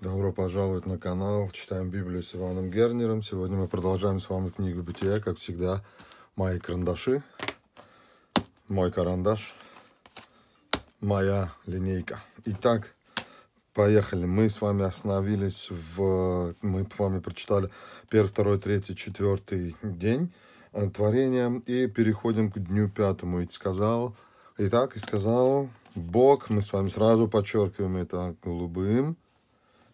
Добро пожаловать на канал. Читаем Библию с Иваном Гернером. Сегодня мы продолжаем с вами книгу Бытия, как всегда, мои карандаши, мой карандаш, моя линейка. Итак, поехали. Мы с вами остановились в... Мы с вами прочитали первый, второй, третий, четвертый день творения и переходим к дню пятому. И сказал... Итак, и сказал Бог, мы с вами сразу подчеркиваем это голубым,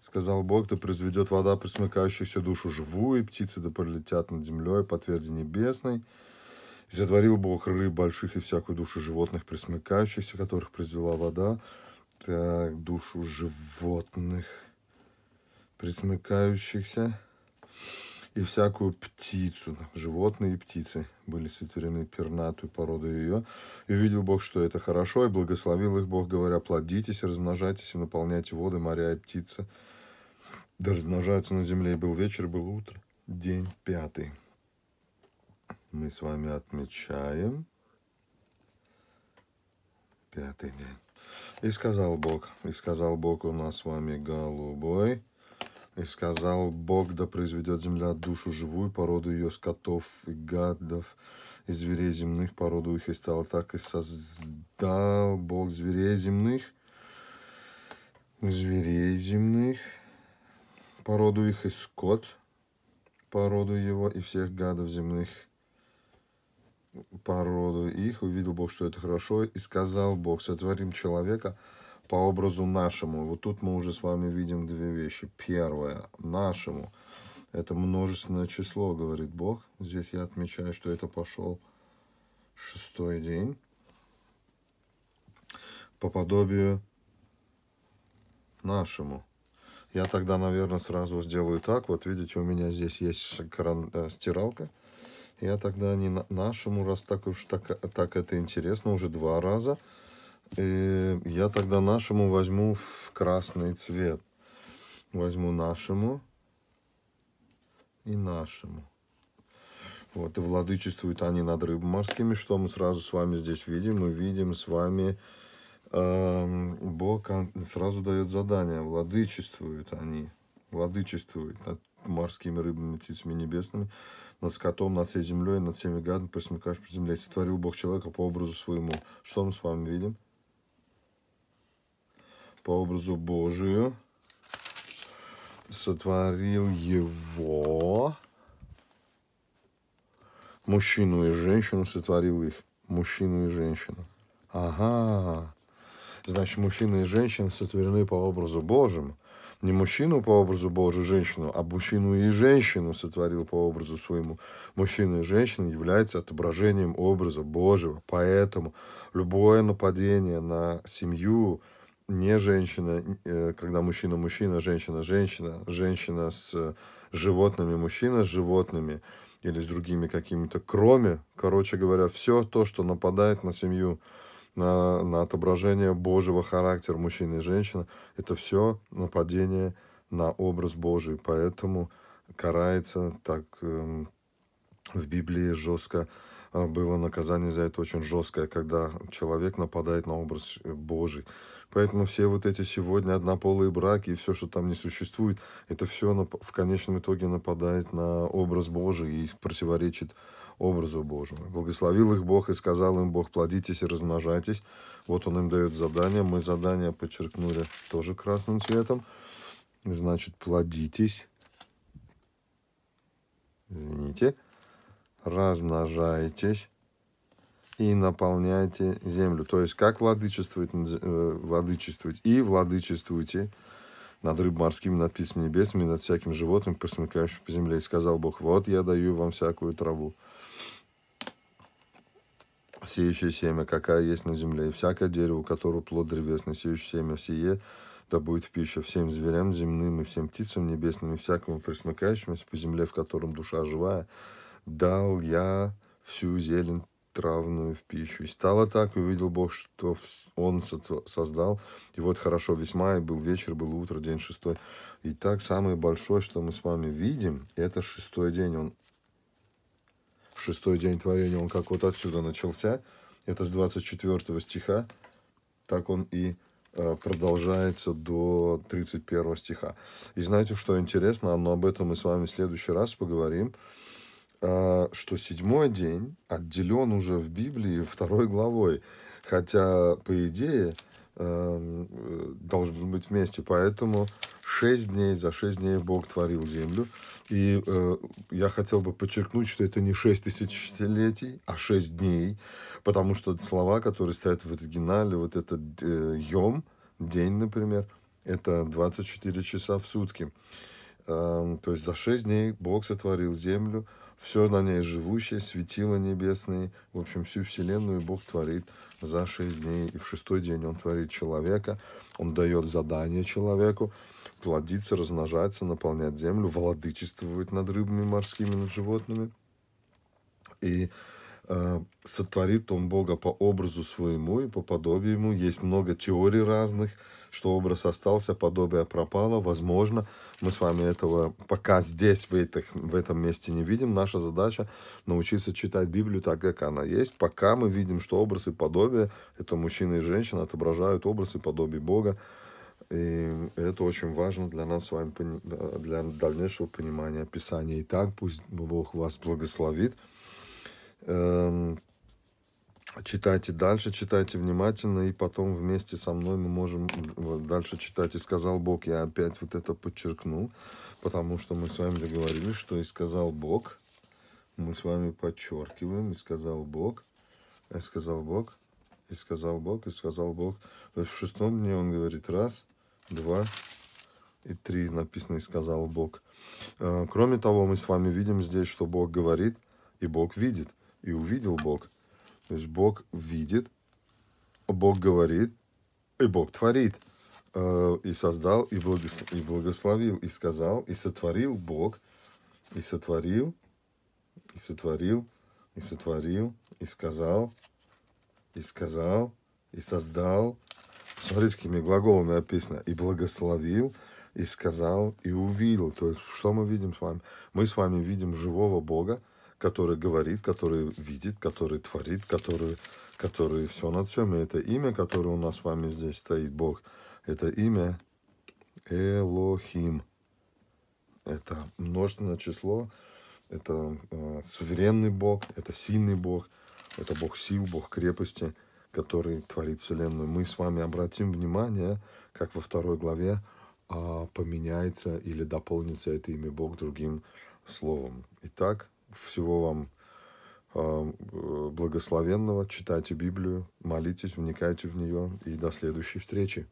Сказал Бог, да произведет вода присмыкающихся душу живую, и птицы да полетят над землей по тверди небесной. И затворил Бог рыб больших и всякую душу животных, присмыкающихся, которых произвела вода. Так, душу животных, присмыкающихся, и всякую птицу, животные и птицы были сотворены пернатую породу ее. И увидел Бог, что это хорошо, и благословил их Бог, говоря, плодитесь, размножайтесь и наполняйте воды, моря и птицы, да размножаются на земле. И был вечер, и было утро. День пятый. Мы с вами отмечаем пятый день. И сказал Бог, и сказал Бог у нас с вами голубой, и сказал Бог, да произведет земля душу живую, породу ее скотов и гадов, и зверей земных, породу их, и стало так, и создал Бог зверей земных, зверей земных, породу их и скот, породу его и всех гадов земных, породу их. Увидел Бог, что это хорошо, и сказал Бог, сотворим человека по образу нашему. Вот тут мы уже с вами видим две вещи. Первое, нашему. Это множественное число, говорит Бог. Здесь я отмечаю, что это пошел шестой день. По подобию нашему. Я тогда, наверное, сразу сделаю так. Вот видите, у меня здесь есть кран, э, стиралка. Я тогда не на, нашему, раз так уж так, так это интересно, уже два раза. И я тогда нашему возьму в красный цвет. Возьму нашему и нашему. Вот, и владычествуют они над рыбами морскими. Что мы сразу с вами здесь видим? Мы видим с вами Эм, Бог сразу дает задание, владычествуют они, владычествуют над морскими рыбами, птицами небесными, над скотом, над всей землей, над всеми гадами, присмыкаешь по земле. Сотворил Бог человека по образу своему. Что мы с вами видим? По образу Божию сотворил его, мужчину и женщину, сотворил их, мужчину и женщину. Ага, Значит, мужчина и женщина сотворены по образу Божьему. Не мужчину по образу Божию, женщину, а мужчину и женщину сотворил по образу своему. Мужчина и женщина являются отображением образа Божьего. Поэтому любое нападение на семью, не женщина, э, когда мужчина мужчина, женщина женщина, женщина с животными, мужчина с животными или с другими какими-то, кроме, короче говоря, все то, что нападает на семью, на, на отображение Божьего характера мужчины и женщины, это все нападение на образ Божий. Поэтому карается так э, в Библии жестко было наказание за это очень жесткое, когда человек нападает на образ Божий. Поэтому все вот эти сегодня однополые браки и все, что там не существует, это все в конечном итоге нападает на образ Божий и противоречит образу Божьему. Благословил их Бог и сказал им Бог, плодитесь и размножайтесь. Вот он им дает задание. Мы задание подчеркнули тоже красным цветом. Значит, плодитесь. Извините. Размножайтесь и наполняйте землю. То есть, как владычествовать, э, владычествовать и владычествуйте над рыб морскими, над птицами небесными, над всяким животным, просмыкающим по земле. И сказал Бог, вот я даю вам всякую траву сеющее семя, какая есть на земле, и всякое дерево, у которого плод древесный, сеющее семя, сие, да будет в пищу всем зверям земным и всем птицам небесным, и всякому присмыкающемуся по земле, в котором душа живая, дал я всю зелень травную в пищу. И стало так, и увидел Бог, что Он создал. И вот хорошо весьма, и был вечер, был утро, день шестой. И так самое большое, что мы с вами видим, это шестой день. Он шестой день творения, он как вот отсюда начался. Это с 24 стиха. Так он и э, продолжается до 31 стиха. И знаете, что интересно, но об этом мы с вами в следующий раз поговорим, что седьмой день отделен уже в Библии второй главой, хотя, по идее, эм, должен быть вместе. Поэтому шесть дней, за шесть дней Бог творил землю. И э, я хотел бы подчеркнуть, что это не шесть тысячелетий, а шесть дней, потому что слова, которые стоят в оригинале, вот этот э, йом, день, например, это 24 часа в сутки. Э, то есть за шесть дней Бог сотворил землю, все на ней живущее, светило небесные, в общем, всю вселенную Бог творит за шесть дней. И в шестой день Он творит человека, Он дает задание человеку, плодиться, размножаться, наполнять землю, владычествовать над рыбами морскими, над животными. И сотворит он Бога по образу своему и по подобию ему. Есть много теорий разных, что образ остался, подобие пропало. Возможно, мы с вами этого пока здесь, в, этих, в этом месте не видим. Наша задача научиться читать Библию так, как она есть. Пока мы видим, что образ и подобие, это мужчина и женщина, отображают образ и подобие Бога. И это очень важно для нас с вами, для дальнейшего понимания Писания. Итак, пусть Бог вас благословит. Эм, читайте дальше, читайте внимательно, и потом вместе со мной мы можем дальше читать. И сказал Бог, я опять вот это подчеркну, потому что мы с вами договорились, что и сказал Бог, мы с вами подчеркиваем, и сказал Бог, и сказал Бог, и сказал Бог, и сказал Бог. То есть в шестом дне он говорит раз – два и три написано «И сказал Бог». Э, кроме того, мы с вами видим здесь, что Бог говорит, и Бог видит, и увидел Бог. То есть Бог видит, Бог говорит, и Бог творит. Э, и создал, и благословил, и сказал, и сотворил Бог, и сотворил, и сотворил, и сотворил, и сказал, и сказал, и создал, Смотрите, какими глаголами описано. И благословил, и сказал, и увидел. То есть, что мы видим с вами? Мы с вами видим живого Бога, который говорит, который видит, который творит, который, который все над всем. И это имя, которое у нас с вами здесь стоит, Бог, это имя Элохим. Это множественное число, это э, суверенный Бог, это сильный Бог, это Бог сил, Бог крепости – который творит Вселенную, мы с вами обратим внимание, как во второй главе а, поменяется или дополнится это имя Бог другим словом. Итак, всего вам а, благословенного, читайте Библию, молитесь, вникайте в нее и до следующей встречи.